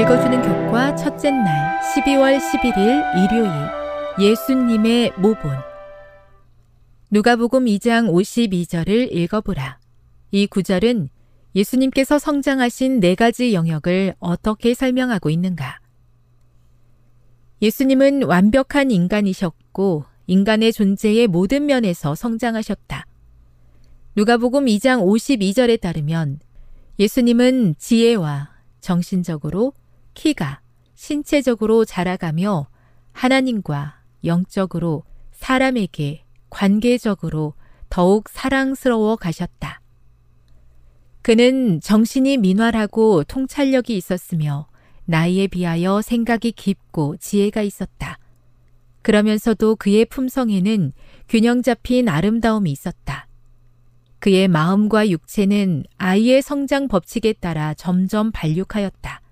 읽어주는 교과 첫째 날 12월 11일 일요일 예수님의 모본 누가복음 2장 52절을 읽어보라. 이 구절은 예수님께서 성장하신 네 가지 영역을 어떻게 설명하고 있는가? 예수님은 완벽한 인간이셨고 인간의 존재의 모든 면에서 성장하셨다. 누가복음 2장 52절에 따르면 예수님은 지혜와 정신적으로 키가 신체적으로 자라가며 하나님과 영적으로 사람에게 관계적으로 더욱 사랑스러워 가셨다. 그는 정신이 민활하고 통찰력이 있었으며 나이에 비하여 생각이 깊고 지혜가 있었다. 그러면서도 그의 품성에는 균형 잡힌 아름다움이 있었다. 그의 마음과 육체는 아이의 성장 법칙에 따라 점점 발육하였다.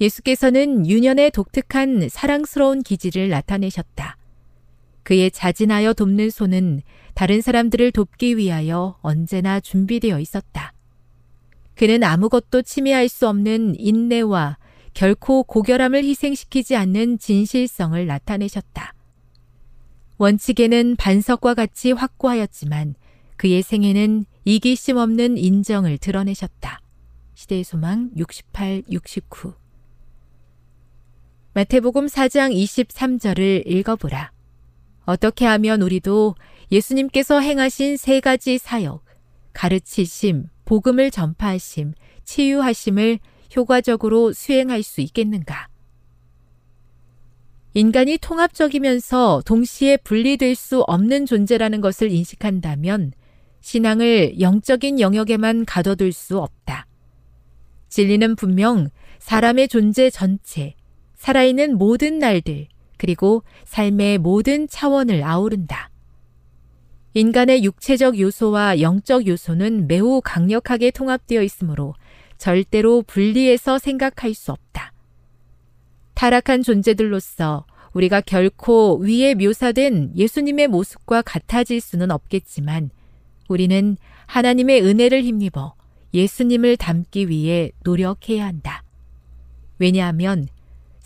예수께서는 유년의 독특한 사랑스러운 기질을 나타내셨다. 그의 자진하여 돕는 손은 다른 사람들을 돕기 위하여 언제나 준비되어 있었다. 그는 아무것도 침해할 수 없는 인내와 결코 고결함을 희생시키지 않는 진실성을 나타내셨다. 원칙에는 반석과 같이 확고하였지만 그의 생애는 이기심 없는 인정을 드러내셨다. 시대의 소망 68, 69 마태복음 4장 23절을 읽어보라. 어떻게 하면 우리도 예수님께서 행하신 세 가지 사역, 가르치심, 복음을 전파하심, 치유하심을 효과적으로 수행할 수 있겠는가? 인간이 통합적이면서 동시에 분리될 수 없는 존재라는 것을 인식한다면 신앙을 영적인 영역에만 가둬둘 수 없다. 진리는 분명 사람의 존재 전체, 살아있는 모든 날들, 그리고 삶의 모든 차원을 아우른다. 인간의 육체적 요소와 영적 요소는 매우 강력하게 통합되어 있으므로 절대로 분리해서 생각할 수 없다. 타락한 존재들로서 우리가 결코 위에 묘사된 예수님의 모습과 같아질 수는 없겠지만 우리는 하나님의 은혜를 힘입어 예수님을 닮기 위해 노력해야 한다. 왜냐하면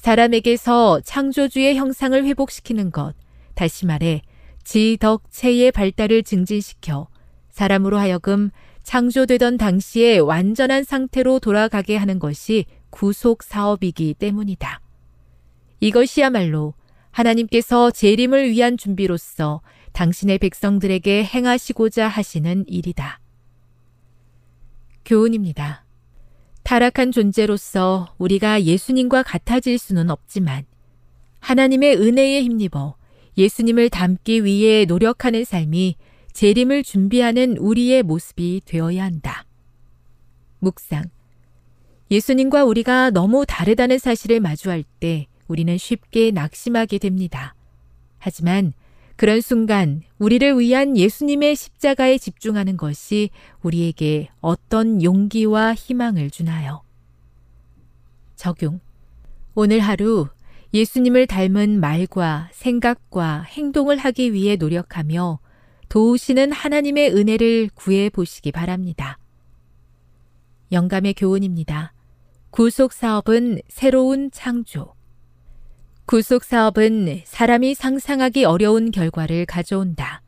사람에게서 창조주의 형상을 회복시키는 것, 다시 말해 지덕체의 발달을 증진시켜 사람으로 하여금 창조되던 당시의 완전한 상태로 돌아가게 하는 것이 구속 사업이기 때문이다. 이것이야말로 하나님께서 재림을 위한 준비로서 당신의 백성들에게 행하시고자 하시는 일이다. 교훈입니다. 타락한 존재로서 우리가 예수님과 같아질 수는 없지만 하나님의 은혜에 힘입어 예수님을 닮기 위해 노력하는 삶이 재림을 준비하는 우리의 모습이 되어야 한다. 묵상. 예수님과 우리가 너무 다르다는 사실을 마주할 때 우리는 쉽게 낙심하게 됩니다. 하지만 그런 순간 우리를 위한 예수님의 십자가에 집중하는 것이 우리에게 어떤 용기와 희망을 주나요? 적용. 오늘 하루 예수님을 닮은 말과 생각과 행동을 하기 위해 노력하며 도우시는 하나님의 은혜를 구해 보시기 바랍니다. 영감의 교훈입니다. 구속 사업은 새로운 창조. 구속 사업은 사람이 상상하기 어려운 결과를 가져온다.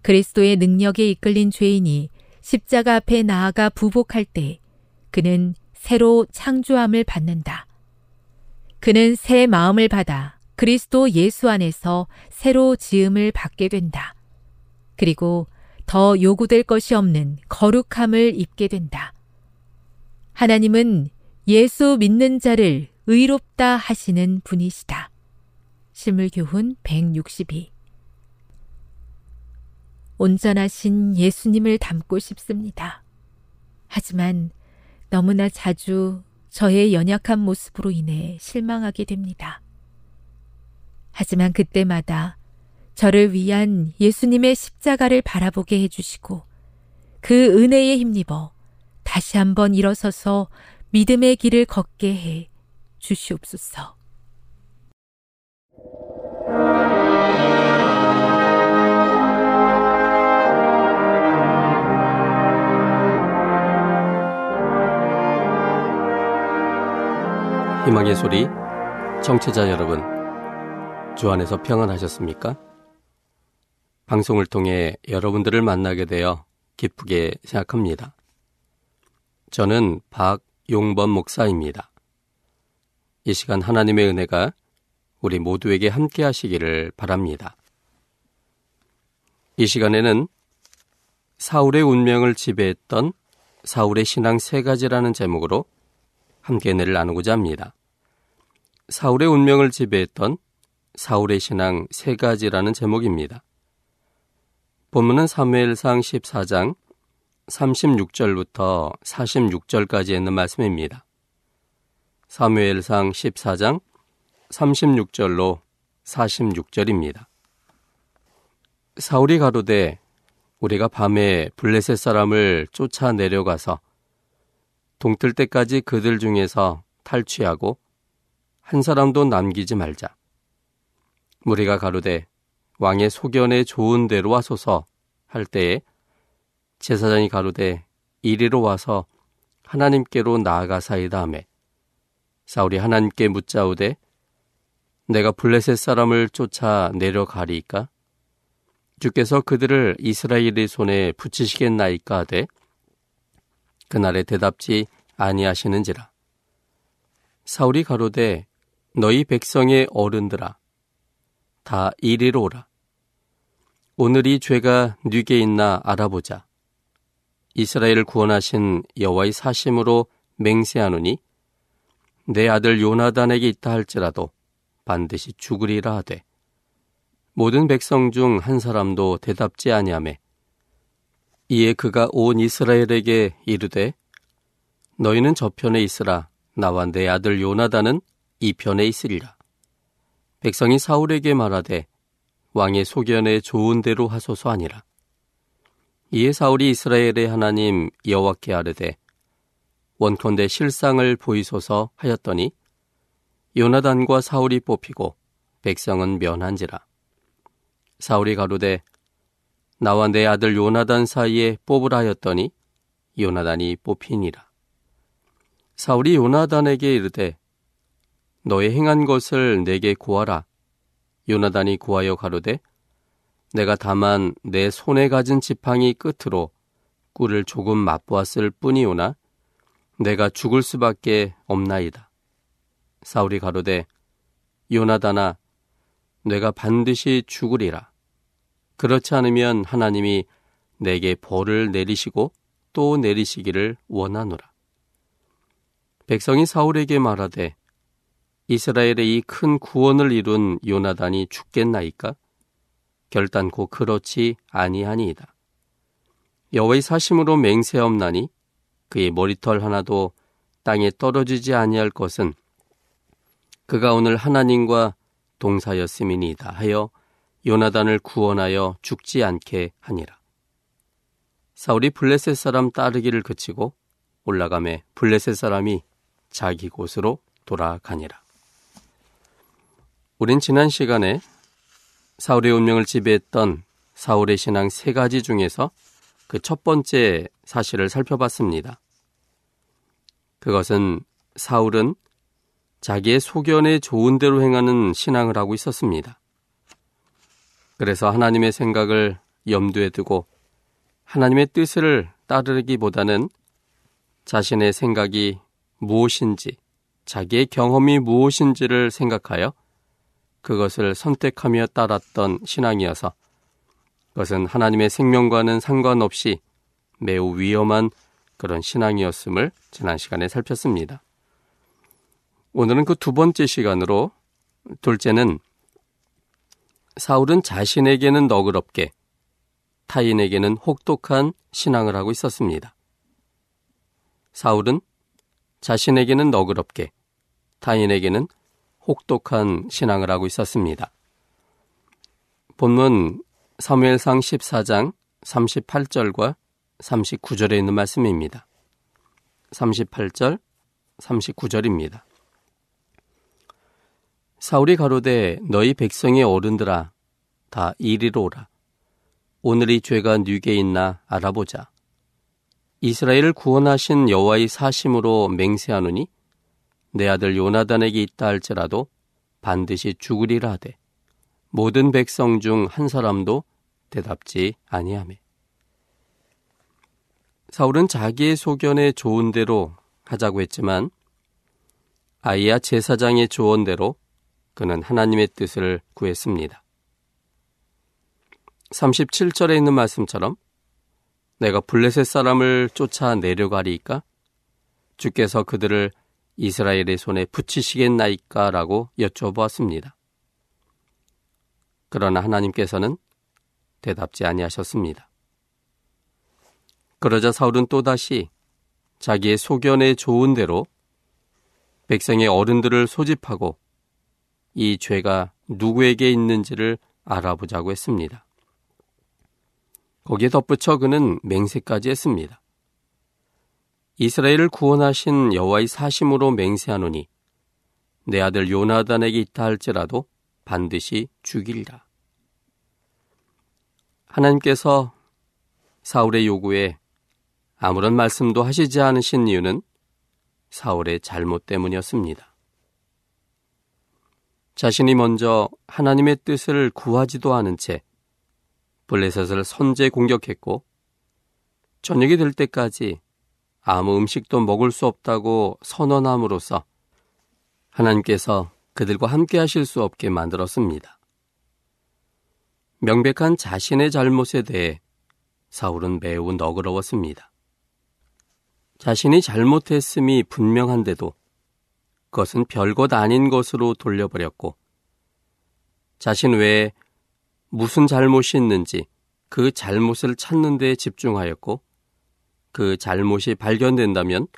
그리스도의 능력에 이끌린 죄인이 십자가 앞에 나아가 부복할 때 그는 새로 창조함을 받는다. 그는 새 마음을 받아 그리스도 예수 안에서 새로 지음을 받게 된다. 그리고 더 요구될 것이 없는 거룩함을 입게 된다. 하나님은 예수 믿는 자를 의롭다 하시는 분이시다. 실물교훈 162 온전하신 예수님을 닮고 싶습니다. 하지만 너무나 자주 저의 연약한 모습으로 인해 실망하게 됩니다. 하지만 그때마다 저를 위한 예수님의 십자가를 바라보게 해주시고 그 은혜에 힘입어 다시 한번 일어서서 믿음의 길을 걷게 해 주시옵소서. 희망의 소리 청취자 여러분 주 안에서 평안하셨습니까? 방송을 통해 여러분들을 만나게 되어 기쁘게 생각합니다. 저는 박용범 목사입니다. 이 시간 하나님의 은혜가 우리 모두에게 함께 하시기를 바랍니다. 이 시간에는 사울의 운명을 지배했던 사울의 신앙 세 가지라는 제목으로 함께 은혜를 나누고자 합니다. 사울의 운명을 지배했던 사울의 신앙 세 가지라는 제목입니다. 본문은 사무엘상 14장 36절부터 46절까지 있는 말씀입니다. 사무엘상 14장 36절로 46절입니다. 사울이 가로되 우리가 밤에 블레셋 사람을 쫓아 내려가서 동틀 때까지 그들 중에서 탈취하고 한 사람도 남기지 말자. 무리가 가로되 왕의 소견에 좋은 대로 와소서 할 때에 제사장이 가로되 이리로 와서 하나님께로 나아가사이다 하매 사울이 하나님께 묻자오되 내가 블레셋 사람을 쫓아 내려가리이까? 주께서 그들을 이스라엘의 손에 붙이시겠나이까 하되 그날에 대답지 아니하시는지라. 사울이 가로되 너희 백성의 어른들아 다 이리로 오라. 오늘 이 죄가 뉘게 있나 알아보자. 이스라엘을 구원하신 여호와의 사심으로 맹세하노니 내 아들 요나단에게 있다 할지라도 반드시 죽으리라 하되 모든 백성 중 한 사람도 대답지 아니하매 이에 그가 온 이스라엘에게 이르되 너희는 저편에 있으라. 나와 내 아들 요나단은 이 편에 있으리라. 백성이 사울에게 말하되 왕의 소견에 좋은 대로 하소서 아니라. 이에 사울이 이스라엘의 하나님 여호와께 아뢰되 원컨대 실상을 보이소서 하였더니 요나단과 사울이 뽑히고 백성은 면한지라. 사울이 가로되 나와 내 아들 요나단 사이에 뽑으라 하였더니 요나단이 뽑히니라. 사울이 요나단에게 이르되 너의 행한 것을 내게 구하라. 요나단이 구하여 가로되 내가 다만 내 손에 가진 지팡이 끝으로 꿀을 조금 맛보았을 뿐이오나 내가 죽을 수밖에 없나이다. 사울이 가로되 요나다나 내가 반드시 죽으리라. 그렇지 않으면 하나님이 내게 벌을 내리시고 또 내리시기를 원하노라. 백성이 사울에게 말하되 이스라엘의 이 큰 구원을 이룬 요나단이 죽겠나이까? 결단코 그렇지 아니하니이다. 여호와의 사심으로 맹세없나니 그의 머리털 하나도 땅에 떨어지지 아니할 것은 그가 오늘 하나님과 동사였음이니이다 하여 요나단을 구원하여 죽지 않게 하니라. 사울이 블레셋 사람 따르기를 그치고 올라가매 블레셋 사람이 자기 곳으로 돌아가니라. 우린 지난 시간에 사울의 운명을 지배했던 사울의 신앙 세 가지 중에서 그 첫 번째 사실을 살펴봤습니다. 그것은 사울은 자기의 소견에 좋은 대로 행하는 신앙을 하고 있었습니다. 그래서 하나님의 생각을 염두에 두고 하나님의 뜻을 따르기보다는 자신의 생각이 무엇인지, 자기의 경험이 무엇인지를 생각하여 그것을 선택하며 따랐던 신앙이어서 그것은 하나님의 생명과는 상관없이 매우 위험한 그런 신앙이었음을 지난 시간에 살폈습니다. 오늘은 그 두 번째 시간으로 둘째는 사울은 자신에게는 너그럽게 타인에게는 혹독한 신앙을 하고 있었습니다. 사울은 자신에게는 너그럽게 타인에게는 혹독한 신앙을 하고 있었습니다. 본문 사무엘상 14장 38절과 39절에 있는 말씀입니다. 38절, 39절입니다. 사울이 가로되 너희 백성의 어른들아 다 이리로 오라. 오늘 이 죄가 누게 있나 알아보자. 이스라엘을 구원하신 여호와의 사심으로 맹세하노니 내 아들 요나단에게 있다 할지라도 반드시 죽으리라 하되 모든 백성 중 한 사람도 대답지 아니하매 사울은 자기의 소견에 좋은 대로 하자고 했지만 아이야 제사장의 조언대로 그는 하나님의 뜻을 구했습니다. 37절에 있는 말씀처럼 내가 블레셋 사람을 쫓아 내려가리이까? 주께서 그들을 이스라엘의 손에 붙이시겠나이까? 라고 여쭤보았습니다. 그러나 하나님께서는 대답지 아니하셨습니다. 그러자 사울은 또다시 자기의 소견에 좋은 대로 백성의 어른들을 소집하고 이 죄가 누구에게 있는지를 알아보자고 했습니다. 거기에 덧붙여 그는 맹세까지 했습니다. 이스라엘을 구원하신 여호와의 사심으로 맹세하노니 내 아들 요나단에게 있다 할지라도 반드시 죽이리라. 하나님께서 사울의 요구에 아무런 말씀도 하시지 않으신 이유는 사울의 잘못 때문이었습니다. 자신이 먼저 하나님의 뜻을 구하지도 않은 채 블레셋을 선제 공격했고 저녁이 될 때까지 아무 음식도 먹을 수 없다고 선언함으로써 하나님께서 그들과 함께 하실 수 없게 만들었습니다. 명백한 자신의 잘못에 대해 사울은 매우 너그러웠습니다. 자신이 잘못했음이 분명한데도 그것은 별것 아닌 것으로 돌려버렸고 자신 외에 무슨 잘못이 있는지 그 잘못을 찾는 데 집중하였고 그 잘못이 발견된다면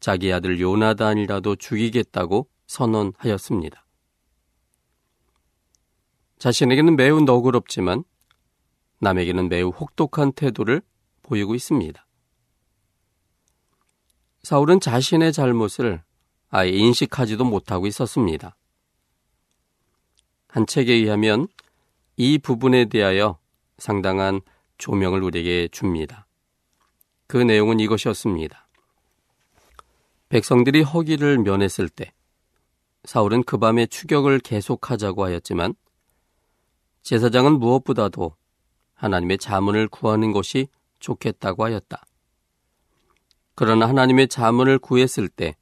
자기 아들 요나단이라도 죽이겠다고 선언하였습니다. 자신에게는 매우 너그럽지만 남에게는 매우 혹독한 태도를 보이고 있습니다. 사울은 자신의 잘못을 아예 인식하지도 못하고 있었습니다. 한 책에 의하면 이 부분에 대하여 상당한 조명을 우리에게 줍니다. 그 내용은 이것이었습니다. 백성들이 허기를 면했을 때 사울은 그 밤에 추격을 계속하자고 하였지만 제사장은 무엇보다도 하나님의 자문을 구하는 것이 좋겠다고 하였다. 그러나 하나님의 자문을 구했을 때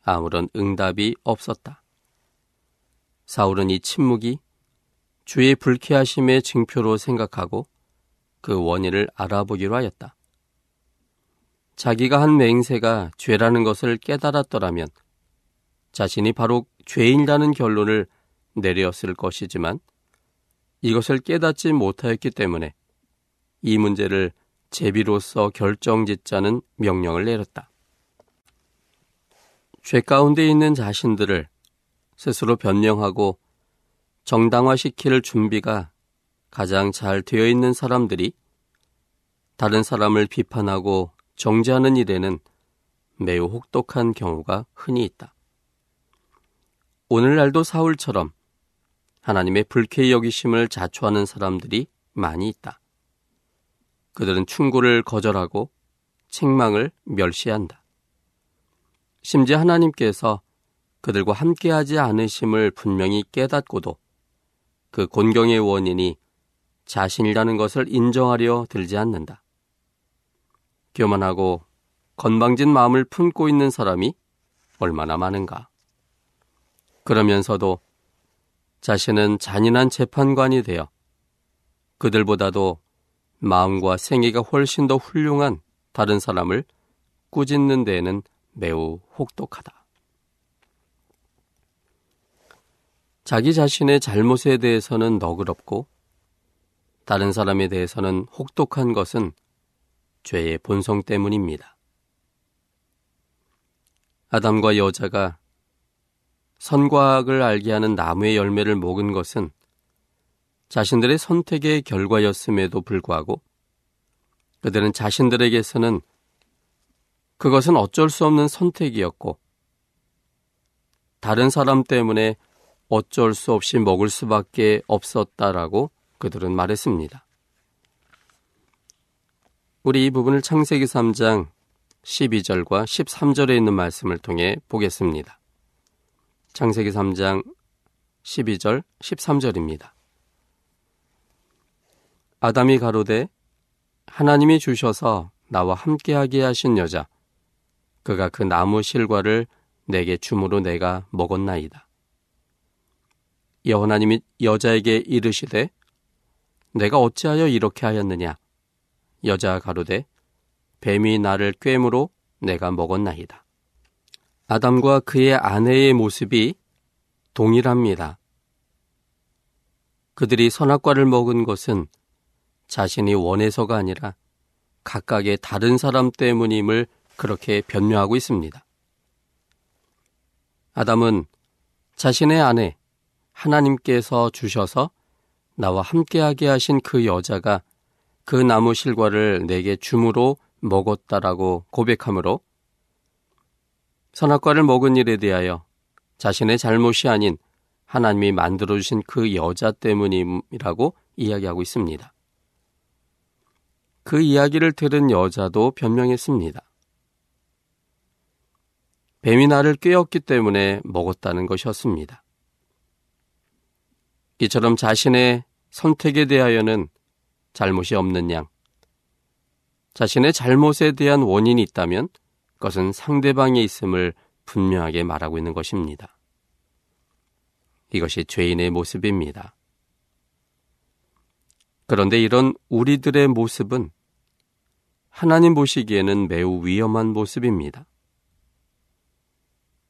아무런 응답이 없었다. 사울은 이 침묵이 주의 불쾌하심의 증표로 생각하고 그 원인을 알아보기로 하였다. 자기가 한 맹세가 죄라는 것을 깨달았더라면 자신이 바로 죄인이라는 결론을 내렸을 것이지만 이것을 깨닫지 못하였기 때문에 이 문제를 제비로서 결정짓자는 명령을 내렸다. 죄 가운데 있는 자신들을 스스로 변명하고 정당화시킬 준비가 가장 잘 되어 있는 사람들이 다른 사람을 비판하고 정죄하는 일에는 매우 혹독한 경우가 흔히 있다. 오늘날도 사울처럼 하나님의 불쾌히 여기심을 자초하는 사람들이 많이 있다. 그들은 충고를 거절하고 책망을 멸시한다. 심지어 하나님께서 그들과 함께하지 않으심을 분명히 깨닫고도 그 곤경의 원인이 자신이라는 것을 인정하려 들지 않는다. 교만하고 건방진 마음을 품고 있는 사람이 얼마나 많은가. 그러면서도 자신은 잔인한 재판관이 되어 그들보다도 마음과 생애가 훨씬 더 훌륭한 다른 사람을 꾸짖는 데에는 매우 혹독하다. 자기 자신의 잘못에 대해서는 너그럽고 다른 사람에 대해서는 혹독한 것은 죄의 본성 때문입니다. 아담과 여자가 선과 악을 알게 하는 나무의 열매를 먹은 것은 자신들의 선택의 결과였음에도 불구하고 그들은 자신들에게서는 그것은 어쩔 수 없는 선택이었고 다른 사람 때문에 어쩔 수 없이 먹을 수밖에 없었다라고 그들은 말했습니다. 우리 이 부분을 창세기 3장 12절과 13절에 있는 말씀을 통해 보겠습니다. 창세기 3장 12절 13절입니다. 아담이 가로되 하나님이 주셔서 나와 함께하게 하신 여자 그가 그 나무 실과를 내게 주므로 내가 먹었나이다. 여호나님이 여자에게 이르시되 내가 어찌하여 이렇게 하였느냐 여자가 가로되 뱀이 나를 꿰므로 내가 먹었나이다. 아담과 그의 아내의 모습이 동일합니다. 그들이 선악과를 먹은 것은 자신이 원해서가 아니라 각각의 다른 사람 때문임을 그렇게 변명하고 있습니다. 아담은 자신의 아내 하나님께서 주셔서 나와 함께하게 하신 그 여자가 그 나무 실과를 내게 줌으로 먹었다라고 고백하므로 선악과를 먹은 일에 대하여 자신의 잘못이 아닌 하나님이 만들어주신 그 여자 때문이라고 이야기하고 있습니다. 그 이야기를 들은 여자도 변명했습니다. 뱀이 나를 꿰었기 때문에 먹었다는 것이었습니다. 이처럼 자신의 선택에 대하여는 잘못이 없는 양, 자신의 잘못에 대한 원인이 있다면 그것은 상대방에 있음을 분명하게 말하고 있는 것입니다. 이것이 죄인의 모습입니다. 그런데 이런 우리들의 모습은 하나님 보시기에는 매우 위험한 모습입니다.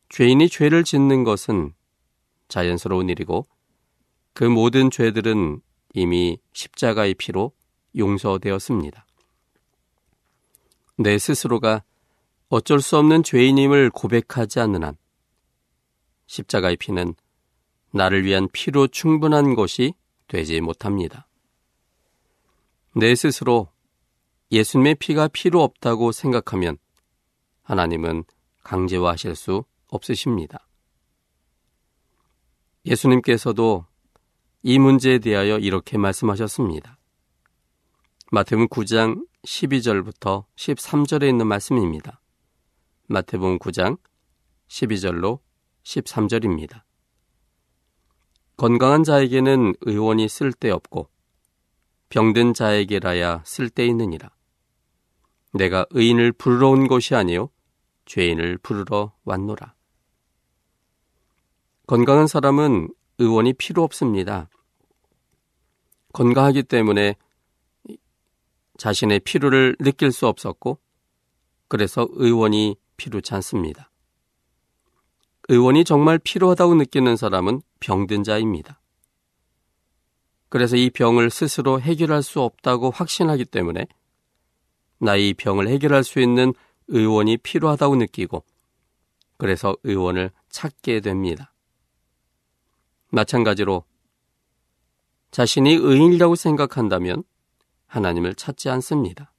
죄인이 죄를 짓는 것은 자연스러운 일이고 그 모든 죄들은 이미 십자가의 피로 용서되었습니다. 내 스스로가 어쩔 수 없는 죄인임을 고백하지 않는 한 십자가의 피는 나를 위한 피로 충분한 것이 되지 못합니다. 내 스스로 예수님의 피가 필요 없다고 생각하면 하나님은 강제화하실 수 없으십니다. 예수님께서도 이 문제에 대하여 이렇게 말씀하셨습니다. 마태복음 9장 12절부터 13절에 있는 말씀입니다. 마태복음 9장 12절로 13절입니다. 건강한 자에게는 의원이 쓸데없고 병든 자에게라야 쓸데있느니라. 내가 의인을 부르러 온 것이 아니요 죄인을 부르러 왔노라. 건강한 사람은 의원이 필요 없습니다. 건강하기 때문에 자신의 피로를 느낄 수 없었고 그래서 의원이 필요치 않습니다. 의원이 정말 필요하다고 느끼는 사람은 병든 자입니다. 그래서 이 병을 스스로 해결할 수 없다고 확신하기 때문에 나의 병을 해결할 수 있는 의원이 필요하다고 느끼고 그래서 의원을 찾게 됩니다. 마찬가지로 자신이 의인이라고 생각한다면 하나님을 찾지 않습니다.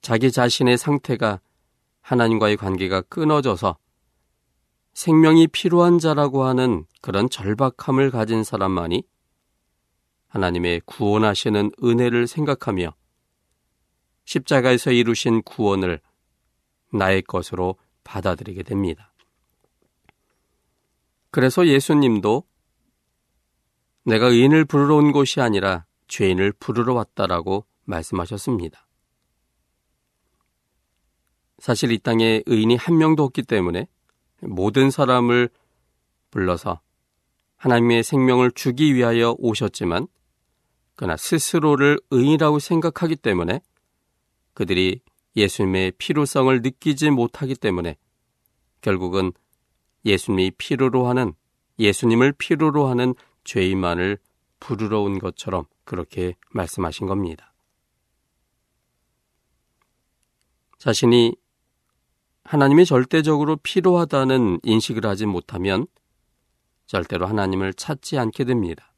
자기 자신의 상태가 하나님과의 관계가 끊어져서 생명이 필요한 자라고 하는 그런 절박함을 가진 사람만이 하나님의 구원하시는 은혜를 생각하며 십자가에서 이루신 구원을 나의 것으로 받아들이게 됩니다. 그래서 예수님도 내가 의인을 부르러 온 곳이 아니라 죄인을 부르러 왔다라고 말씀하셨습니다. 사실 이 땅에 의인이 한 명도 없기 때문에 모든 사람을 불러서 하나님의 생명을 주기 위하여 오셨지만 그러나 스스로를 의인이라고 생각하기 때문에 그들이 예수님의 필요성을 느끼지 못하기 때문에 결국은 예수님이 필요로 하는 예수님을 필요로 하는 죄인만을 부르러 온 것처럼 그렇게 말씀하신 겁니다. 자신이 하나님이 절대적으로 필요하다는 인식을 하지 못하면 절대로 하나님을 찾지 않게 됩니다.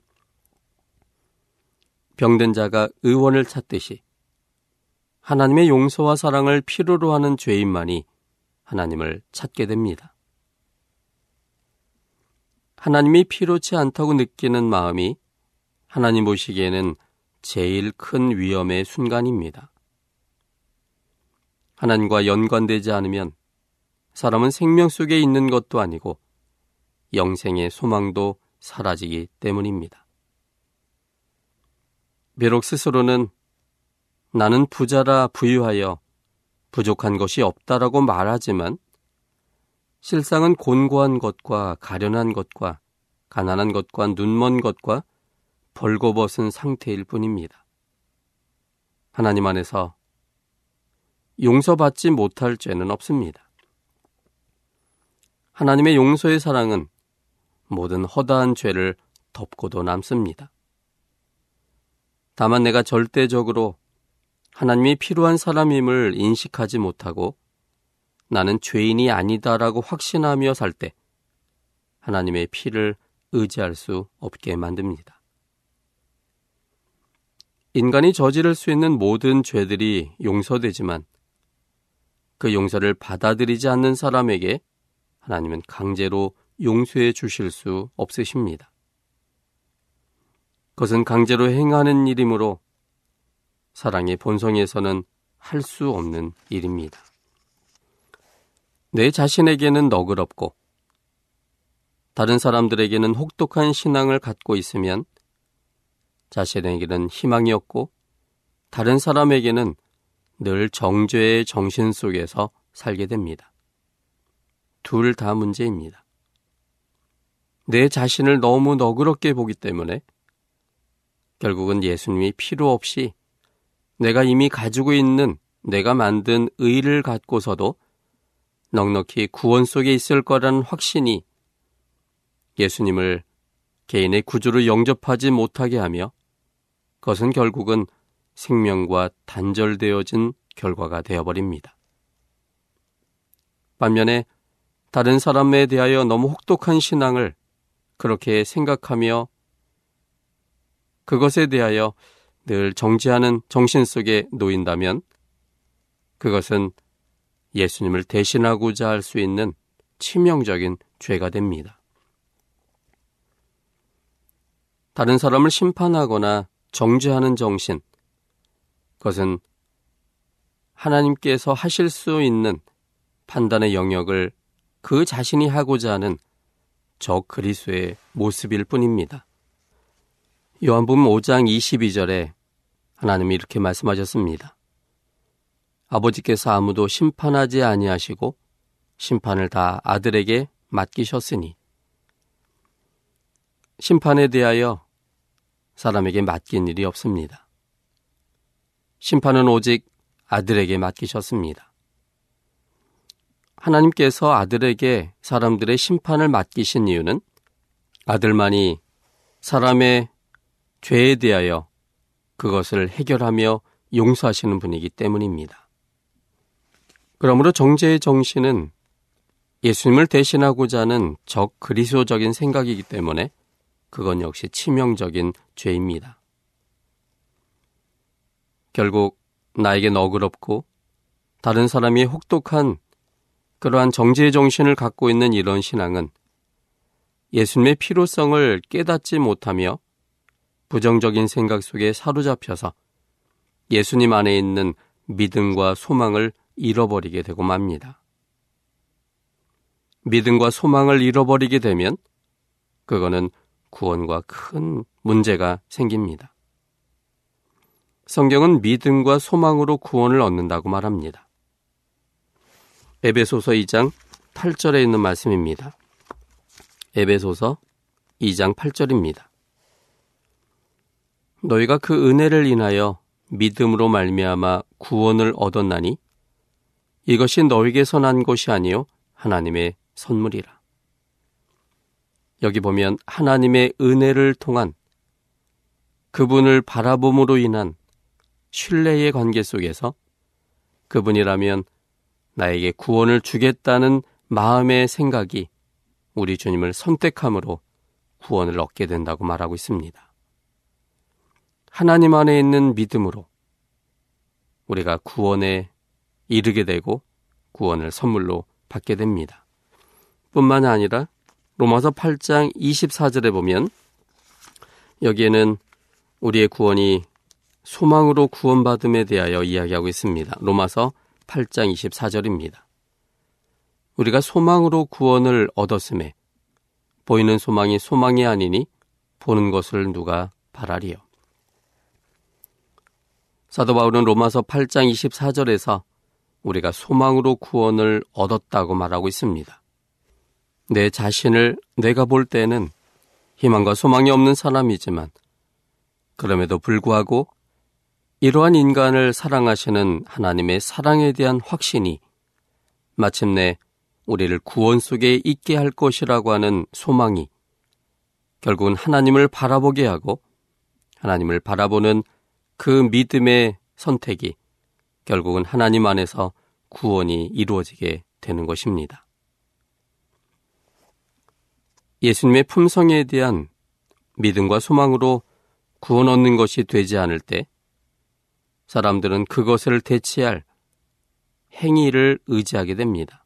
병든 자가 의원을 찾듯이 하나님의 용서와 사랑을 필요로 하는 죄인만이 하나님을 찾게 됩니다. 하나님이 필요치 않다고 느끼는 마음이 하나님 보시기에는 제일 큰 위험의 순간입니다. 하나님과 연관되지 않으면 사람은 생명 속에 있는 것도 아니고 영생의 소망도 사라지기 때문입니다. 비록 스스로는 나는 부자라 부유하여 부족한 것이 없다라고 말하지만 실상은 곤고한 것과 가련한 것과 가난한 것과 눈먼 것과 벌거벗은 상태일 뿐입니다. 하나님 안에서 용서받지 못할 죄는 없습니다. 하나님의 용서의 사랑은 모든 허다한 죄를 덮고도 남습니다. 다만 내가 절대적으로 하나님이 필요한 사람임을 인식하지 못하고 나는 죄인이 아니다라고 확신하며 살 때 하나님의 피를 의지할 수 없게 만듭니다. 인간이 저지를 수 있는 모든 죄들이 용서되지만 그 용서를 받아들이지 않는 사람에게 하나님은 강제로 용서해 주실 수 없으십니다. 그것은 강제로 행하는 일이므로 사랑의 본성에서는 할 수 없는 일입니다. 내 자신에게는 너그럽고 다른 사람들에게는 혹독한 신앙을 갖고 있으면 자신에게는 희망이 없고 다른 사람에게는 늘 정죄의 정신 속에서 살게 됩니다. 둘 다 문제입니다. 내 자신을 너무 너그럽게 보기 때문에 결국은 예수님이 필요 없이 내가 이미 가지고 있는 내가 만든 의를 갖고서도 넉넉히 구원 속에 있을 거라는 확신이 예수님을 개인의 구주로 영접하지 못하게 하며 그것은 결국은 생명과 단절되어진 결과가 되어버립니다. 반면에 다른 사람에 대하여 너무 혹독한 신앙을 그렇게 생각하며 그것에 대하여 늘 정지하는 정신 속에 놓인다면 그것은 예수님을 대신하고자 할 수 있는 치명적인 죄가 됩니다. 다른 사람을 심판하거나 정죄하는 정신, 그것은 하나님께서 하실 수 있는 판단의 영역을 그 자신이 하고자 하는 저 그리스의 모습일 뿐입니다. 요한복음 5장 22절에 하나님이 이렇게 말씀하셨습니다. 아버지께서 아무도 심판하지 아니하시고 심판을 다 아들에게 맡기셨으니 심판에 대하여 사람에게 맡긴 일이 없습니다. 심판은 오직 아들에게 맡기셨습니다. 하나님께서 아들에게 사람들의 심판을 맡기신 이유는 아들만이 사람의 죄에 대하여 그것을 해결하며 용서하시는 분이기 때문입니다. 그러므로 정죄의 정신은 예수님을 대신하고자 하는 적 그리스도적인 생각이기 때문에 그건 역시 치명적인 죄입니다. 결국 나에게 너그럽고 다른 사람이 혹독한 그러한 정죄의 정신을 갖고 있는 이런 신앙은 예수님의 필요성을 깨닫지 못하며 부정적인 생각 속에 사로잡혀서 예수님 안에 있는 믿음과 소망을 잃어버리게 되고 맙니다. 믿음과 소망을 잃어버리게 되면 그거는 구원과 큰 문제가 생깁니다. 성경은 믿음과 소망으로 구원을 얻는다고 말합니다. 에베소서 2장 8절에 있는 말씀입니다. 에베소서 2장 8절입니다. 너희가 그 은혜를 인하여 믿음으로 말미암아 구원을 얻었나니 이것이 너희에게서 난 것이 아니요 하나님의 선물이라. 여기 보면 하나님의 은혜를 통한 그분을 바라봄으로 인한 신뢰의 관계 속에서 그분이라면 나에게 구원을 주겠다는 마음의 생각이 우리 주님을 선택함으로 구원을 얻게 된다고 말하고 있습니다. 하나님 안에 있는 믿음으로 우리가 구원에 이르게 되고 구원을 선물로 받게 됩니다. 뿐만 아니라 로마서 8장 24절에 보면 여기에는 우리의 구원이 소망으로 구원받음에 대하여 이야기하고 있습니다. 로마서 8장 24절입니다. 우리가 소망으로 구원을 얻었음에 보이는 소망이 소망이 아니니 보는 것을 누가 바라리요. 사도 바울은 로마서 8장 24절에서 우리가 소망으로 구원을 얻었다고 말하고 있습니다. 내 자신을 내가 볼 때는 희망과 소망이 없는 사람이지만 그럼에도 불구하고 이러한 인간을 사랑하시는 하나님의 사랑에 대한 확신이 마침내 우리를 구원 속에 있게 할 것이라고 하는 소망이 결국은 하나님을 바라보게 하고 하나님을 바라보는 그 믿음의 선택이 결국은 하나님 안에서 구원이 이루어지게 되는 것입니다. 예수님의 품성에 대한 믿음과 소망으로 구원 얻는 것이 되지 않을 때 사람들은 그것을 대체할 행위를 의지하게 됩니다.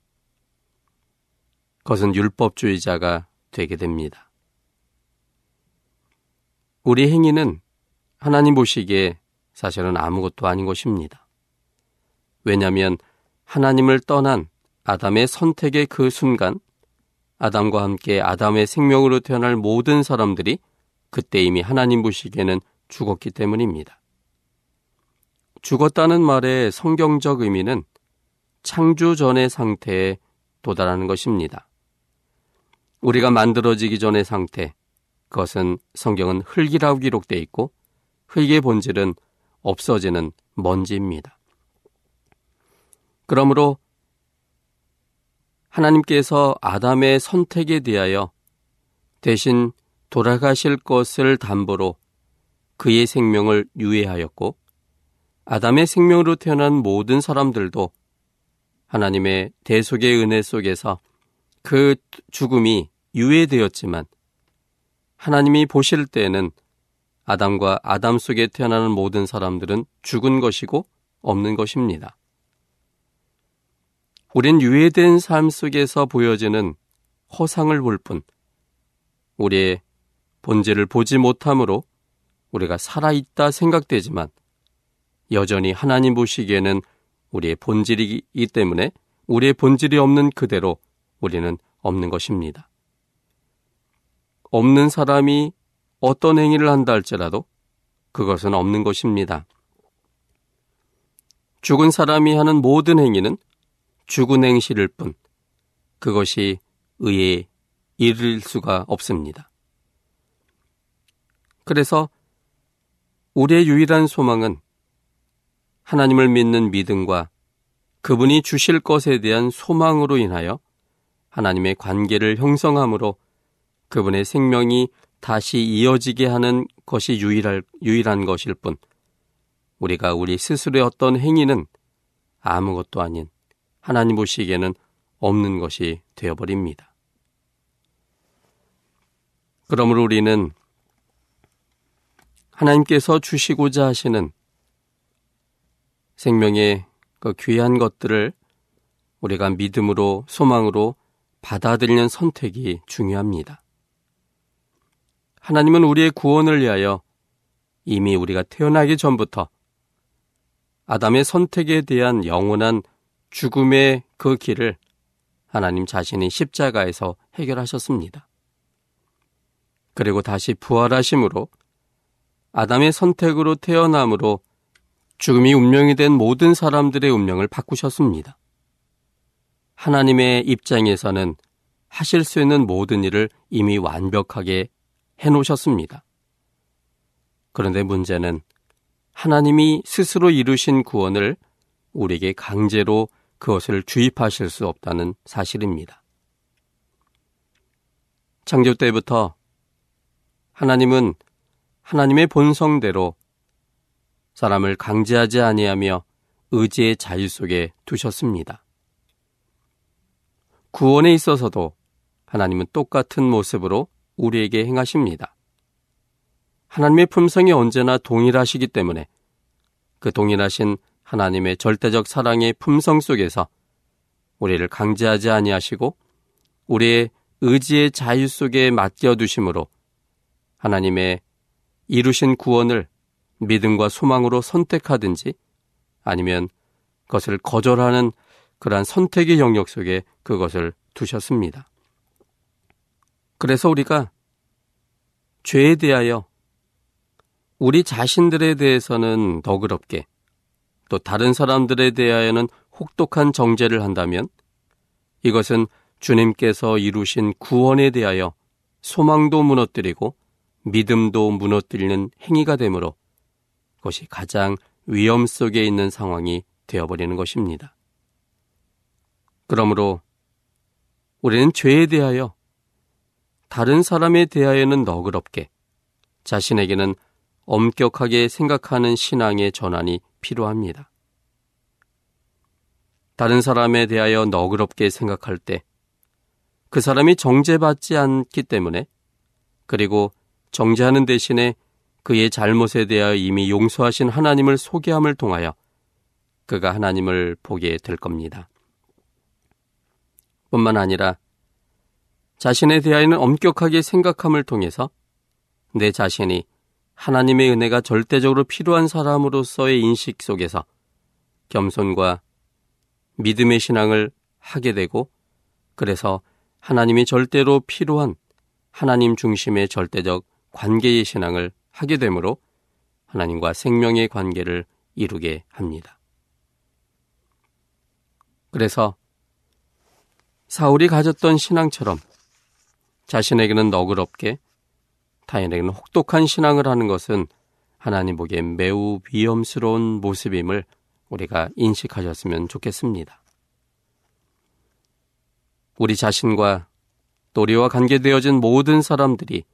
그것은 율법주의자가 되게 됩니다. 우리 행위는 하나님 보시기에 사실은 아무것도 아닌 것입니다. 왜냐하면 하나님을 떠난 아담의 선택의 그 순간 아담과 함께 아담의 생명으로 태어날 모든 사람들이 그때 이미 하나님 보시기에는 죽었기 때문입니다. 죽었다는 말의 성경적 의미는 창조 전의 상태에 도달하는 것입니다. 우리가 만들어지기 전의 상태, 그것은 성경은 흙이라고 기록되어 있고 흙의 본질은 없어지는 먼지입니다. 그러므로 하나님께서 아담의 선택에 대하여 대신 돌아가실 것을 담보로 그의 생명을 유예하였고 아담의 생명으로 태어난 모든 사람들도 하나님의 대속의 은혜 속에서 그 죽음이 유예되었지만 하나님이 보실 때에는 아담과 아담 속에 태어나는 모든 사람들은 죽은 것이고 없는 것입니다. 우린 유예된 삶 속에서 보여지는 허상을 볼 뿐, 우리의 본질을 보지 못함으로 우리가 살아있다 생각되지만 여전히 하나님 보시기에는 우리의 본질이기 때문에 우리의 본질이 없는 그대로 우리는 없는 것입니다. 없는 사람이 어떤 행위를 한다 할지라도 그것은 없는 것입니다. 죽은 사람이 하는 모든 행위는 죽은 행실일 뿐 그것이 의에 이를 수가 없습니다. 그래서 우리의 유일한 소망은 하나님을 믿는 믿음과 그분이 주실 것에 대한 소망으로 인하여 하나님의 관계를 형성함으로 그분의 생명이 다시 이어지게 하는 것이 유일할, 유일한 것일 뿐, 우리가 우리 스스로의 어떤 행위는 아무것도 아닌 하나님 보시기에는 없는 것이 되어버립니다. 그러므로 우리는 하나님께서 주시고자 하시는 생명의 그 귀한 것들을 우리가 믿음으로 소망으로 받아들이는 선택이 중요합니다. 하나님은 우리의 구원을 위하여 이미 우리가 태어나기 전부터 아담의 선택에 대한 영원한 죽음의 그 길을 하나님 자신이 십자가에서 해결하셨습니다. 그리고 다시 부활하심으로 아담의 선택으로 태어남으로 죽음이 운명이 된 모든 사람들의 운명을 바꾸셨습니다. 하나님의 입장에서는 하실 수 있는 모든 일을 이미 완벽하게 해 놓으셨습니다. 그런데 문제는 하나님이 스스로 이루신 구원을 우리에게 강제로 그것을 주입하실 수 없다는 사실입니다. 창조 때부터 하나님은 하나님의 본성대로 사람을 강제하지 아니하며 의지의 자유 속에 두셨습니다. 구원에 있어서도 하나님은 똑같은 모습으로 우리에게 행하십니다. 하나님의 품성이 언제나 동일하시기 때문에 그 동일하신 하나님의 절대적 사랑의 품성 속에서 우리를 강제하지 아니하시고 우리의 의지의 자유 속에 맡겨 두심으로 하나님의 이루신 구원을 믿음과 소망으로 선택하든지 아니면 그것을 거절하는 그러한 선택의 영역 속에 그것을 두셨습니다. 그래서 우리가 죄에 대하여 우리 자신들에 대해서는 너그럽게 또 다른 사람들에 대하여는 혹독한 정죄를 한다면 이것은 주님께서 이루신 구원에 대하여 소망도 무너뜨리고 믿음도 무너뜨리는 행위가 되므로 그것이 가장 위험 속에 있는 상황이 되어버리는 것입니다. 그러므로 우리는 죄에 대하여 다른 사람에 대하여는 너그럽게 자신에게는 엄격하게 생각하는 신앙의 전환이 필요합니다. 다른 사람에 대하여 너그럽게 생각할 때 그 사람이 정죄받지 않기 때문에 그리고 정죄하는 대신에 그의 잘못에 대하여 이미 용서하신 하나님을 소개함을 통하여 그가 하나님을 보게 될 겁니다. 뿐만 아니라 자신에 대하여는 엄격하게 생각함을 통해서 내 자신이 하나님의 은혜가 절대적으로 필요한 사람으로서의 인식 속에서 겸손과 믿음의 신앙을 하게 되고 그래서 하나님이 절대로 필요한 하나님 중심의 절대적 관계의 신앙을 하게 되므로 하나님과 생명의 관계를 이루게 합니다. 그래서 사울이 가졌던 신앙처럼 자신에게는 너그럽게 타인에게는 혹독한 신앙을 하는 것은 하나님 보기엔 매우 위험스러운 모습임을 우리가 인식하셨으면 좋겠습니다. 우리 자신과 또 우리와 관계되어진 모든 사람들이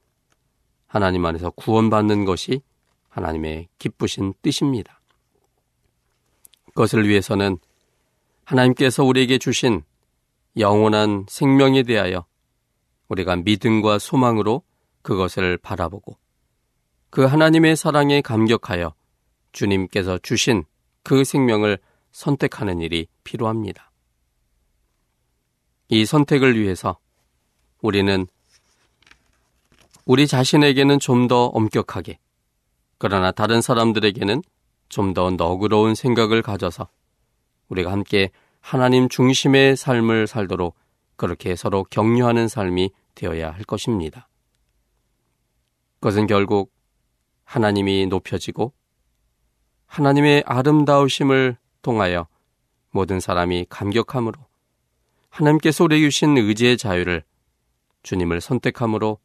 하나님 안에서 구원받는 것이 하나님의 기쁘신 뜻입니다. 그것을 위해서는 하나님께서 우리에게 주신 영원한 생명에 대하여 우리가 믿음과 소망으로 그것을 바라보고 그 하나님의 사랑에 감격하여 주님께서 주신 그 생명을 선택하는 일이 필요합니다. 이 선택을 위해서 우리는 우리 자신에게는 좀 더 엄격하게, 그러나 다른 사람들에게는 좀 더 너그러운 생각을 가져서 우리가 함께 하나님 중심의 삶을 살도록 그렇게 서로 격려하는 삶이 되어야 할 것입니다. 그것은 결국 하나님이 높여지고 하나님의 아름다우심을 통하여 모든 사람이 감격함으로 하나님께서 우리에게 주신 의지의 자유를 주님을 선택함으로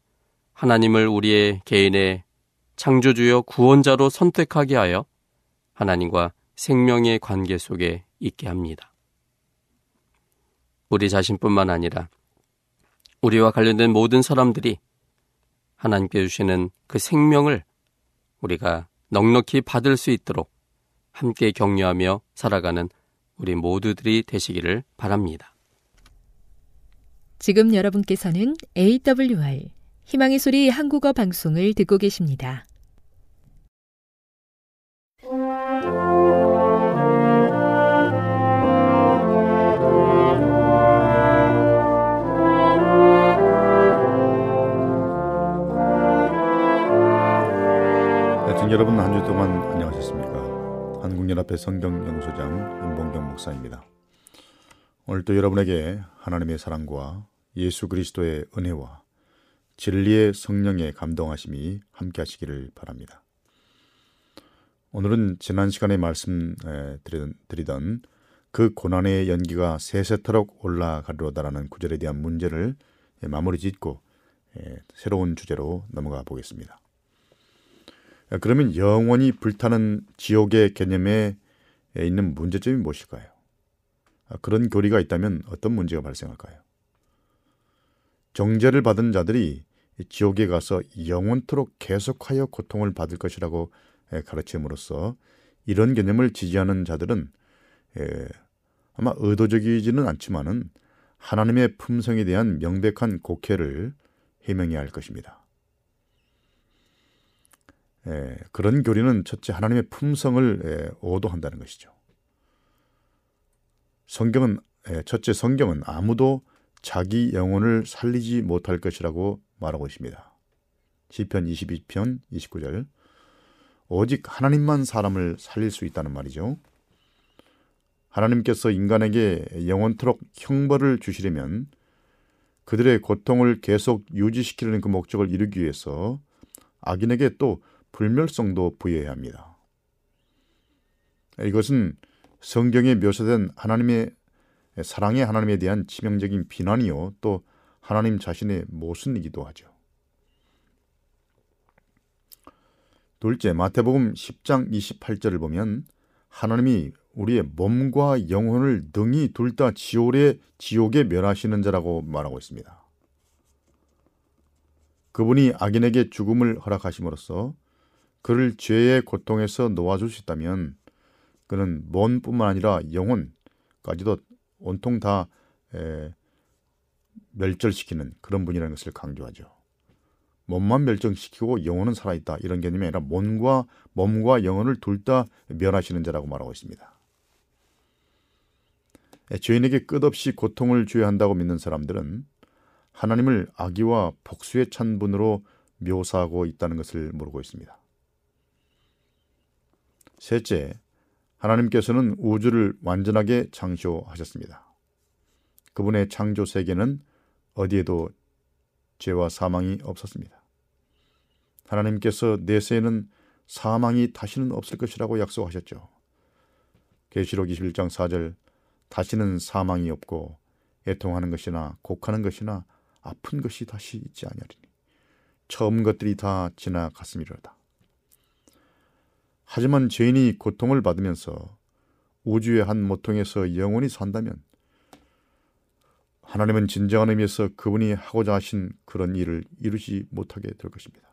하나님을 우리의 개인의 창조주여 구원자로 선택하게 하여 하나님과 생명의 관계 속에 있게 합니다. 우리 자신뿐만 아니라 우리와 관련된 모든 사람들이 하나님께 주시는 그 생명을 우리가 넉넉히 받을 수 있도록 함께 격려하며 살아가는 우리 모두들이 되시기를 바랍니다. 지금 여러분께서는 AWR 희망의 소리 한국어 방송을 듣고 계십니다. 여러분 한 주 동안 안녕하셨습니까? 한국연합회 성경연구소장 임봉경 목사입니다. 오늘도 여러분에게 하나님의 사랑과 예수 그리스도의 은혜와 진리의 성령의 감동하심이 함께 하시기를 바랍니다. 오늘은 지난 시간에 말씀드리던 그 고난의 연기가 세세토록 올라가려다라는 구절에 대한 문제를 마무리 짓고 새로운 주제로 넘어가 보겠습니다. 그러면 영원히 불타는 지옥의 개념에 있는 문제점이 무엇일까요? 그런 교리가 있다면 어떤 문제가 발생할까요? 정죄를 받은 자들이 지옥에 가서 영원토록 계속하여 고통을 받을 것이라고 가르침으로써 이런 개념을 지지하는 자들은 아마 의도적이지는 않지만은 하나님의 품성에 대한 명백한 곡해를 해명해야 할 것입니다. 그런 교리는 첫째 하나님의 품성을 오도한다는 것이죠. 성경은 첫째 성경은 아무도 자기 영혼을 살리지 못할 것이라고 말하고 있습니다. 시편 22편 29절 오직 하나님만 사람을 살릴 수 있다는 말이죠. 하나님께서 인간에게 영원토록 형벌을 주시려면 그들의 고통을 계속 유지시키려는 그 목적을 이루기 위해서 악인에게 또 불멸성도 부여해야 합니다. 이것은 성경에 묘사된 하나님의 사랑의 하나님에 대한 치명적인 비난이요 또 하나님 자신의 모순이기도 하죠. 둘째 마태복음 10장 28절을 보면 하나님이 우리의 몸과 영혼을 등이 둘다 지옥에 지옥에 멸하시는 자라고 말하고 있습니다. 그분이 악인에게 죽음을 허락하심으로써 그를 죄의 고통에서 있다면 그는 몸뿐만 아니라 영혼까지도 온통 다 에, 멸절시키는 그런 분이라는 것을 강조하죠. 몸만 멸종시키고 영혼은 살아있다 이런 개념이 아니라 몸과 몸과 영혼을 둘 다 멸하시는 자라고 말하고 있습니다. 죄인에게 끝없이 고통을 줘야 한다고 믿는 사람들은 하나님을 악의와 복수의 찬 분으로 묘사하고 있다는 것을 모르고 있습니다. 셋째, 하나님께서는 우주를 완전하게 창조하셨습니다. 그분의 창조 세계는 어디에도 죄와 사망이 없었습니다. 하나님께서 내세에는 사망이 다시는 없을 것이라고 약속하셨죠. 계시록 21장 4절 다시는 사망이 없고 애통하는 것이나 곡하는 것이나 아픈 것이 다시 있지 아니하리니 처음 것들이 다 지나갔음이로다. 하지만 죄인이 고통을 받으면서 우주의 한 모통에서 영원히 산다면 하나님은 진정한 의미에서 그분이 하고자 하신 그런 일을 이루지 못하게 될 것입니다.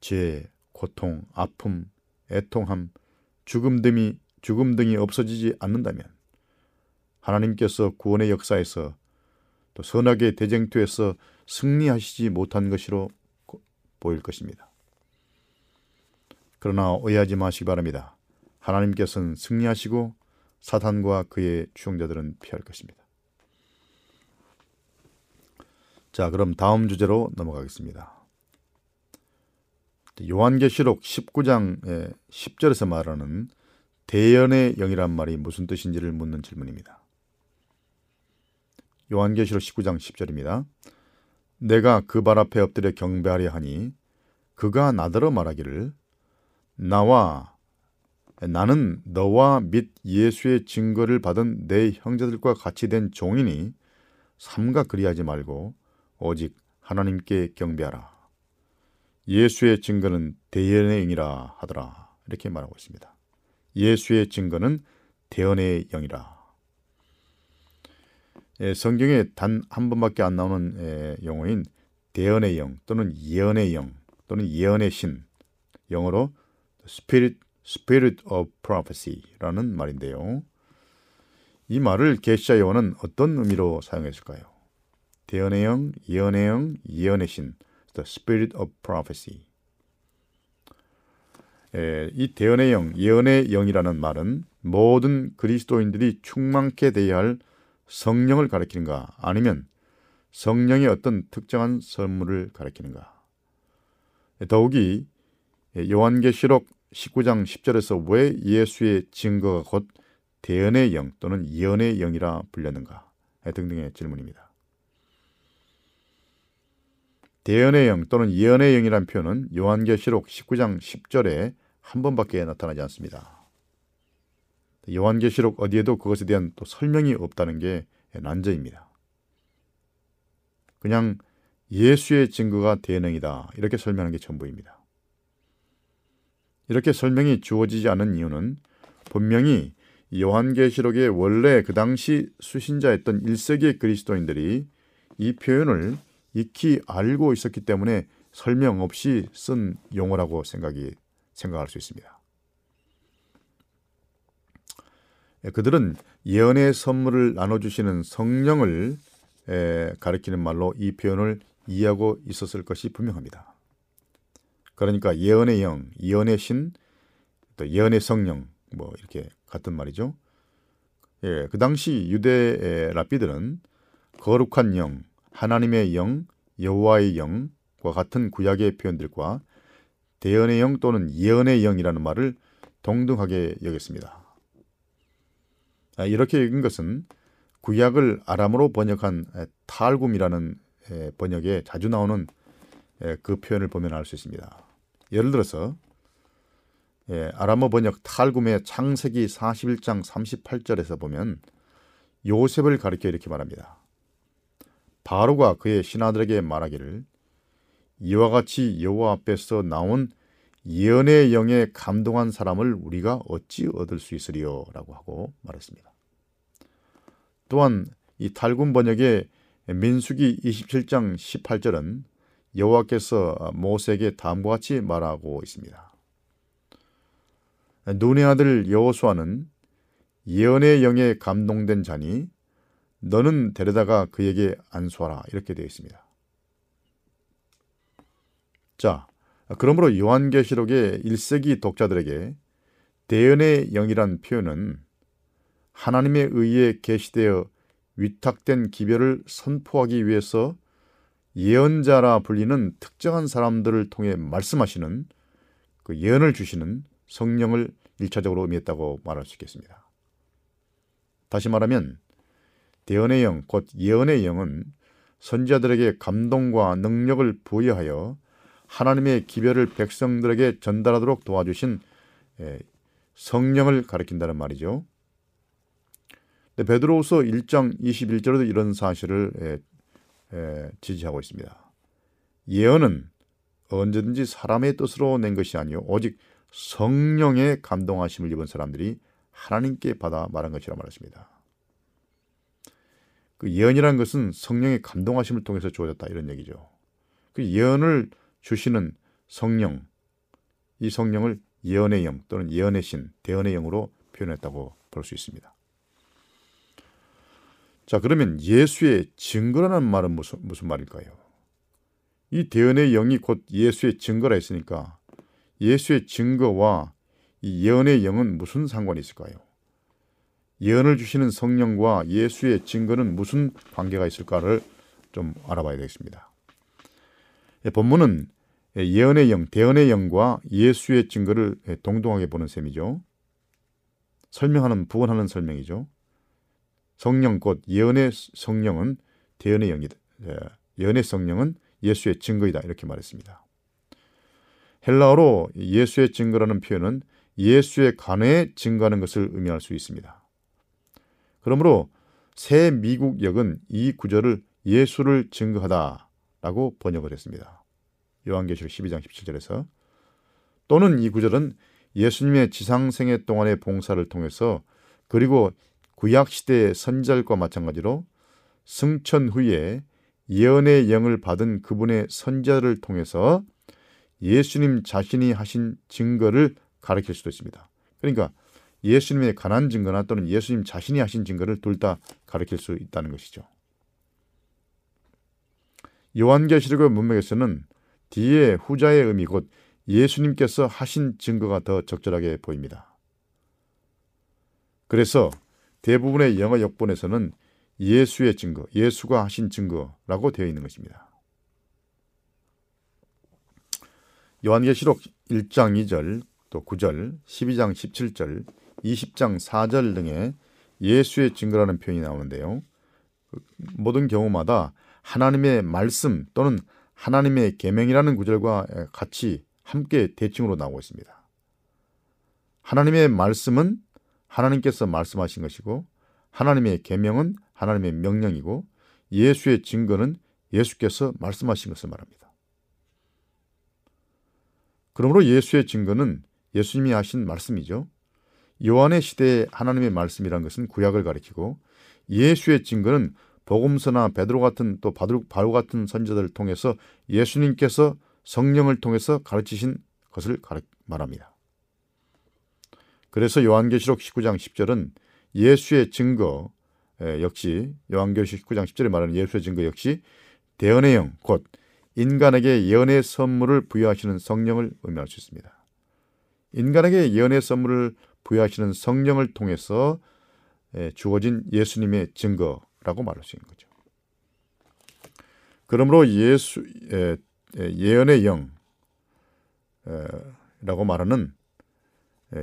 죄, 고통, 아픔, 애통함, 죽음 등이 죽음 등이 없어지지 않는다면 하나님께서 구원의 역사에서 또 선악의 대쟁투에서 승리하시지 못한 것으로 보일 것입니다. 그러나 오해하지 마시기 바랍니다. 하나님께서는 승리하시고 사탄과 그의 추종자들은 피할 것입니다. 자, 그럼 다음 주제로 넘어가겠습니다. 요한계시록 19장 10절에서 말하는 대연의 영이란 말이 무슨 뜻인지를 묻는 질문입니다. 요한계시록 19장 10절입니다. 내가 그 발 앞에 엎드려 경배하려 하니 그가 나더러 말하기를 나와 나는 너와 및 예수의 증거를 받은 내 형제들과 같이 된 종이니 삼가 그리하지 말고 오직 하나님께 경배하라. 예수의 증거는 대연의 영이라 하더라. 이렇게 말하고 있습니다. 예수의 증거는 대연의 영이라. 예, 성경에 단 한 번밖에 안 나오는 예, 용어인 대연의 영 또는 예언의 영 또는 예언의 신 영어로 Spirit, Spirit of Prophecy라는 말인데요. 이 말을 계시자 요한은 어떤 의미로 사용했을까요? 대언의 영, 예언의 영, 예언의 신, the spirit of prophecy. 에, 이 대언의 영, 예언의 영이라는 말은 모든 그리스도인들이 충만케 되어야 할 성령을 가리키는가 아니면 성령의 어떤 특정한 선물을 가리키는가. 더욱이 요한계시록 19장 10절에서 왜 예수의 증거가 곧 대언의 영 또는 예언의 영이라 불렸는가 등등의 질문입니다. 대언의 영 또는 예언의 영이란 표현은 요한계시록 19장 10절에 한 번밖에 나타나지 않습니다. 요한계시록 어디에도 그것에 대한 또 설명이 없다는 게 난제입니다. 그냥 예수의 증거가 대능이다 이렇게 설명하는 게 전부입니다. 이렇게 설명이 주어지지 않은 이유는 분명히 요한계시록의 원래 그 당시 수신자였던 1세기 그리스도인들이 이 표현을 익히 알고 있었기 때문에 설명 없이 쓴 용어라고 생각이 생각할 수 있습니다. 예, 그들은 예언의 선물을 나눠주시는 성령을 가리키는 말로 이 표현을 이해하고 있었을 것이 분명합니다. 그러니까 예언의 영, 예언의 신, 또 예언의 성령, 뭐 이렇게 같은 말이죠. 예, 그 당시 유대 랍비들은 거룩한 영, 하나님의 영, 여호와의 영과 같은 구약의 표현들과 대언의 영 또는 예언의 영이라는 말을 동등하게 여겼습니다. 아, 이렇게 읽은 것은 구약을 아람어로 번역한 탈굼이라는 번역에 자주 나오는 그 표현을 보면 알 수 있습니다. 예를 들어서 예, 아람어 번역 탈굼의 창세기 41장 38절에서 보면 요셉을 가리켜 이렇게 말합니다. 바로가 그의 신하들에게 말하기를 이와 같이 여호와 앞에서 나온 예언의 영에 감동한 사람을 우리가 어찌 얻을 수 있으리요라고 하고 말했습니다. 또한 이 탈군 번역의 민수기 27장 18절은 여호와께서 모세에게 다음과 같이 말하고 있습니다. 눈의 아들 여호수아는 예언의 영에 감동된 자니 너는 데려다가 그에게 안수하라 이렇게 되어 있습니다. 자, 그러므로 요한계시록의 1세기 독자들에게 대연의 영이란 표현은 하나님에 의해 계시되어 위탁된 기별을 선포하기 위해서 예언자라 불리는 특정한 사람들을 통해 말씀하시는 그 예언을 주시는 성령을 일차적으로 의미했다고 말할 수 있겠습니다. 다시 말하면 대언의 영, 곧 예언의 영은 선지자들에게 감동과 능력을 부여하여 하나님의 기별을 백성들에게 전달하도록 도와주신 성령을 가리킨다는 말이죠. 베드로후서 1장 21절에도 이런 사실을 지지하고 있습니다. 예언은 언제든지 사람의 뜻으로 낸 것이 아니요 오직 성령의 감동하심을 입은 사람들이 하나님께 받아 말한 것이라 말했습니다. 그 예언이라는 것은 성령의 감동하심을 통해서 주어졌다 이런 얘기죠. 그 예언을 주시는 성령, 이 성령을 예언의 영 또는 예언의 신, 대언의 영으로 표현했다고 볼 수 있습니다. 자, 그러면 예수의 증거라는 말은 무슨, 무슨 말일까요? 이 대언의 영이 곧 예수의 증거라 했으니까 예수의 증거와 이 예언의 영은 무슨 상관이 있을까요? 예언을 주시는 성령과 예수의 증거는 무슨 관계가 있을까를 좀 알아봐야 되겠습니다. 예, 본문은 예언의 영, 대언의 영과 예수의 증거를 동등하게 보는 셈이죠. 설명하는 부언하는 설명이죠. 성령 곧 예언의 성령은 대언의 영이다. 예, 예언의 성령은 예수의 증거이다 이렇게 말했습니다. 헬라어로 예수의 증거라는 표현은 예수의 간에 증거하는 것을 의미할 수 있습니다. 그러므로 새 미국 역은 이 구절을 예수를 증거하다라고 번역을 했습니다. 요한계시록 12장 17절에서 또는 이 구절은 예수님의 지상생애 동안의 봉사를 통해서 그리고 구약 시대의 선절과 마찬가지로 승천 후에 예언의 영을 받은 그분의 선자를 통해서 예수님 자신이 하신 증거를 가르칠 수도 있습니다. 그러니까 예수님의 가난 증거나 또는 예수님 자신이 하신 증거를 둘 다 가르칠 수 있다는 것이죠. 요한계시록의 문맥에서는 뒤에 후자의 의미 곧 예수님께서 하신 증거가 더 적절하게 보입니다. 그래서 대부분의 영어 역본에서는 예수의 증거, 예수가 하신 증거라고 되어 있는 것입니다. 요한계시록 1장 2절, 또 9절, 12장 17절, 20장 4절 등의 예수의 증거라는 표현이 나오는데요. 모든 경우마다 하나님의 말씀 또는 하나님의 계명이라는 구절과 같이 함께 대칭으로 나오고 있습니다. 하나님의 말씀은 하나님께서 말씀하신 것이고 하나님의 계명은 하나님의 명령이고 예수의 증거는 예수께서 말씀하신 것을 말합니다. 그러므로 예수의 증거는 예수님이 하신 말씀이죠. 요한의 시대의 하나님의 말씀이란 것은 구약을 가리키고 예수의 증거는 복음서나 베드로 같은 또 바울 같은 선지자들을 통해서 예수님께서 성령을 통해서 가르치신 것을 말합니다. 그래서 요한계시록 19장 10절은 예수의 증거 역시 요한계시록 19장 10절에 말하는 예수의 증거 역시 대언의 영, 곧 인간에게 예언의 선물을 부여하시는 성령을 의미할 수 있습니다. 인간에게 예언의 선물을 부여하시는 성령을 통해서 주어진 예수님의 증거라고 말할 수 있는 거죠. 그러므로 예수 예언의 영라고 말하는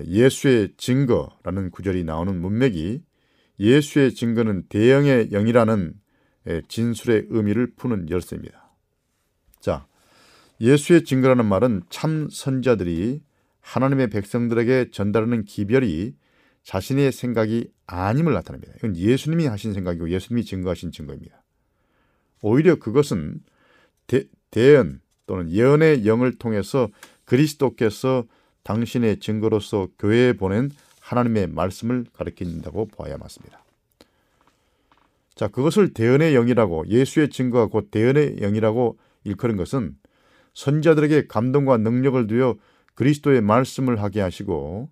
예수의 증거라는 구절이 나오는 문맥이 예수의 증거는 대형의 영이라는 진술의 의미를 푸는 열쇠입니다. 자, 예수의 증거라는 말은 참 선자들이 하나님의 백성들에게 전달하는 기별이 자신의 생각이 아님을 나타냅니다. 이건 예수님이 하신 생각이고 예수님이 증거하신 증거입니다. 오히려 그것은 대, 대언 또는 예언의 영을 통해서 그리스도께서 당신의 증거로서 교회에 보낸 하나님의 말씀을 가리킨다고 보아야 맞습니다. 자, 그것을 대언의 영이라고 예수의 증거가 곧 대언의 영이라고 일컬은 것은 선자들에게 감동과 능력을 두어 그리스도의 말씀을 하게 하시고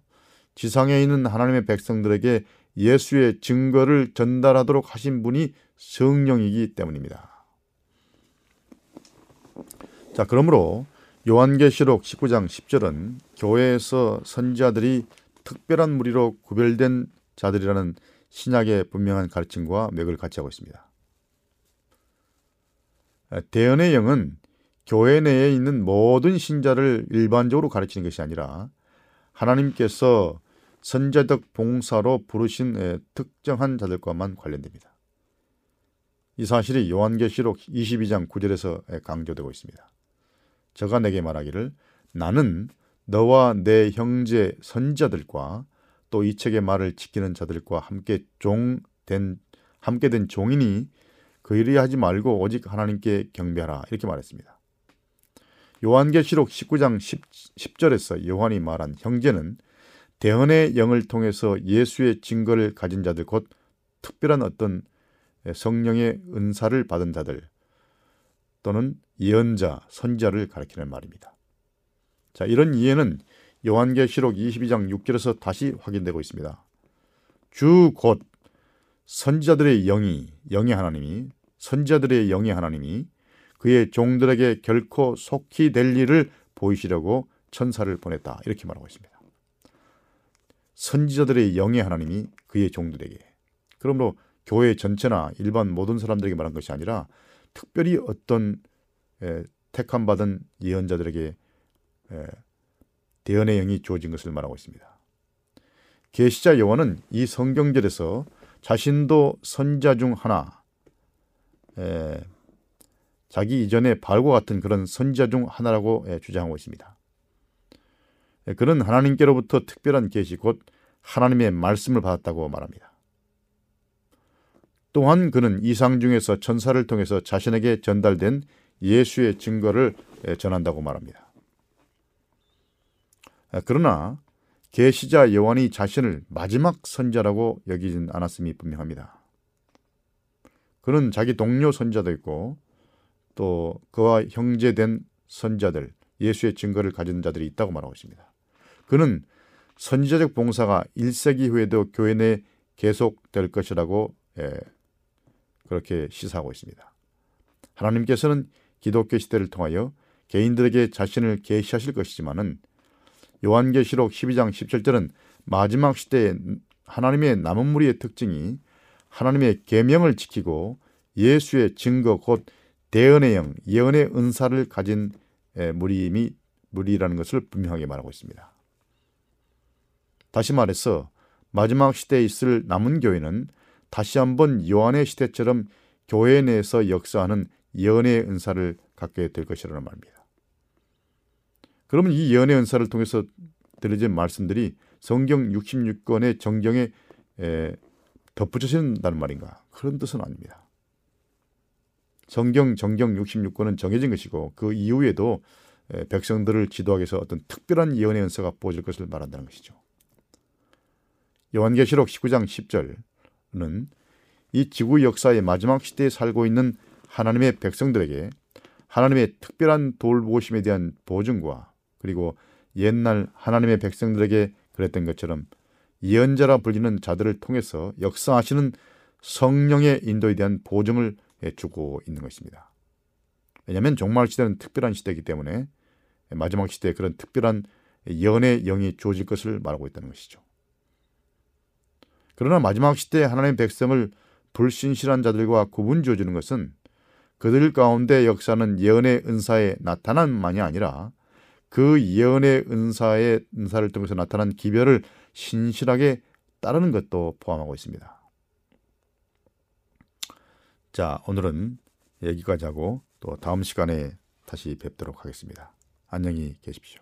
지상에 있는 하나님의 백성들에게 예수의 증거를 전달하도록 하신 분이 성령이기 때문입니다. 자, 그러므로 요한계시록 19장 10절은 교회에서 선지자들이 특별한 무리로 구별된 자들이라는 신약의 분명한 가르침과 맥을 같이 하고 있습니다. 대언의 영은 교회 내에 있는 모든 신자를 일반적으로 가르치는 것이 아니라 하나님께서 선제적 봉사로 부르신 특정한 자들과만 관련됩니다. 이 사실이 요한계시록 22장 9절에서 강조되고 있습니다. 저가 내게 말하기를 나는 너와 내 형제 선자들과 또 이 책의 말을 지키는 자들과 함께 종된 함께 된 종이니 그 일이 하지 말고 오직 하나님께 경배하라 이렇게 말했습니다. 요한계시록 19장 10, 절에서 요한이 말한 형제는 대언의 영을 통해서 예수의 증거를 가진 자들 곧 특별한 어떤 성령의 은사를 받은 자들 또는 예언자, 선자를 가리키는 말입니다. 자, 이런 이해는 요한계시록 22장 6절에서 다시 확인되고 있습니다. 주 곧 선지자들의 영이 영의 하나님이 선지자들의 영의 하나님이 그의 종들에게 결코 속히 될 일을 보이시려고 천사를 보냈다. 이렇게 말하고 있습니다. 선지자들의 영의 하나님이 그의 종들에게 그러므로 교회 전체나 일반 모든 사람들에게 말한 것이 아니라 특별히 어떤 에, 택함 받은 예언자들에게 에, 대언의 영이 주어진 것을 말하고 있습니다. 계시자 요한은 이 성경절에서 자신도 선자 중 하나, 에, 자기 이전에 바울과 같은 그런 선자 중 하나라고 에, 주장하고 있습니다. 에, 그는 하나님께로부터 특별한 계시 곧 하나님의 말씀을 받았다고 말합니다. 또한 그는 이상 중에서 천사를 통해서 자신에게 전달된 예수의 증거를 전한다고 말합니다. 아, 그러나 계시자 요한이 자신을 마지막 선자라고 여기진 않았음이 분명합니다. 그는 자기 동료 선자도 있고 또 그와 형제된 선자들, 예수의 증거를 가진 자들이 있다고 말하고 있습니다. 그는 선지자적 봉사가 1세기 후에도 교회 내 계속될 것이라고 예, 그렇게 시사하고 있습니다. 하나님께서는 기독교 시대를 통하여 개인들에게 자신을 계시하실 것이지만은 요한계시록 12장 17절은 마지막 시대에 하나님의 남은 무리의 특징이 하나님의 계명을 지키고 예수의 증거 곧 대언의 영, 예언의 은사를 가진 무리임이 무리라는 것을 분명하게 말하고 있습니다. 다시 말해서 마지막 시대에 있을 남은 교회는 다시 한번 요한의 시대처럼 교회 내에서 역사하는 예언의 은사를 갖게 될 것이라는 말입니다. 그러면 이 예언의 은사를 통해서 들려진 말씀들이 성경 66권의 정경에 덧붙여진다는 말인가? 그런 뜻은 아닙니다. 성경 정경 66권은 정해진 것이고 그 이후에도 백성들을 지도하기 위해서 어떤 특별한 예언의 은사가 부어질 것을 말한다는 것이죠. 요한계시록 19장 10절 은이 지구 역사의 마지막 시대에 살고 있는 하나님의 백성들에게 하나님의 특별한 돌보심에 대한 보증과 그리고 옛날 하나님의 백성들에게 그랬던 것처럼 예언자라 불리는 자들을 통해서 역사하시는 성령의 인도에 대한 보증을 주고 있는 것입니다. 왜냐하면 종말 시대는 특별한 시대이기 때문에 마지막 시대에 그런 특별한 예언의 영이 주어질 것을 말하고 있다는 것이죠. 그러나 마지막 시대에 하나님의 백성을 불신실한 자들과 구분 지어주는 것은 그들 가운데 역사는 예언의 은사의 나타남만이 아니라 그 예언의 은사의 은사를 통해서 나타난 기별을 신실하게 따르는 것도 포함하고 있습니다. 자, 오늘은 여기까지 하고 또 다음 시간에 다시 뵙도록 하겠습니다. 안녕히 계십시오.